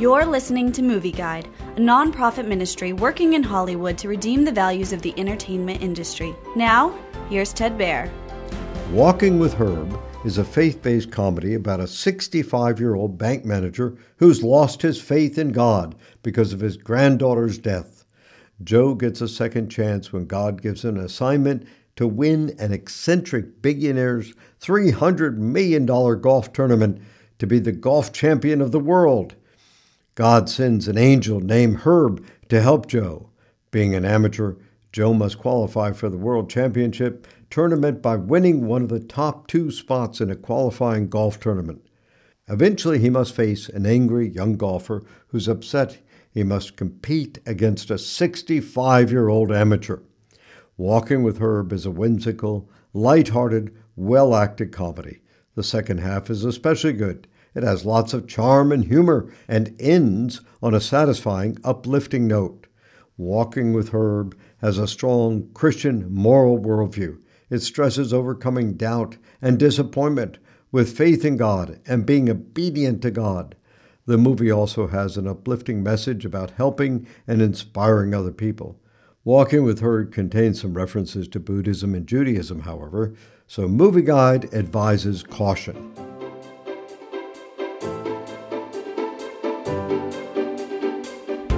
You're listening to Movie Guide, a nonprofit ministry working in Hollywood to redeem the values of the entertainment industry. Now, here's Ted Baehr. Walking with Herb is a faith based comedy about a 65 year old bank manager who's lost his faith in God because of his granddaughter's death. Joe gets a second chance when God gives him an assignment to win an eccentric billionaire's $300 million golf tournament to be the golf champion of the world. God sends an angel named Herb to help Joe. Being an amateur, Joe must qualify for the World Championship tournament by winning one of the top two spots in a qualifying golf tournament. Eventually, he must face an angry young golfer who's upset he must compete against a 65 year old amateur. Walking with Herb is a whimsical, light-hearted, well acted comedy. The second half is especially good. It has lots of charm and humor and ends on a satisfying, uplifting note. Walking with Herb has a strong Christian moral worldview. It stresses overcoming doubt and disappointment with faith in God and being obedient to God. The movie also has an uplifting message about helping and inspiring other people. Walking with Herb contains some references to Buddhism and Judaism, however, so Movie Guide advises caution.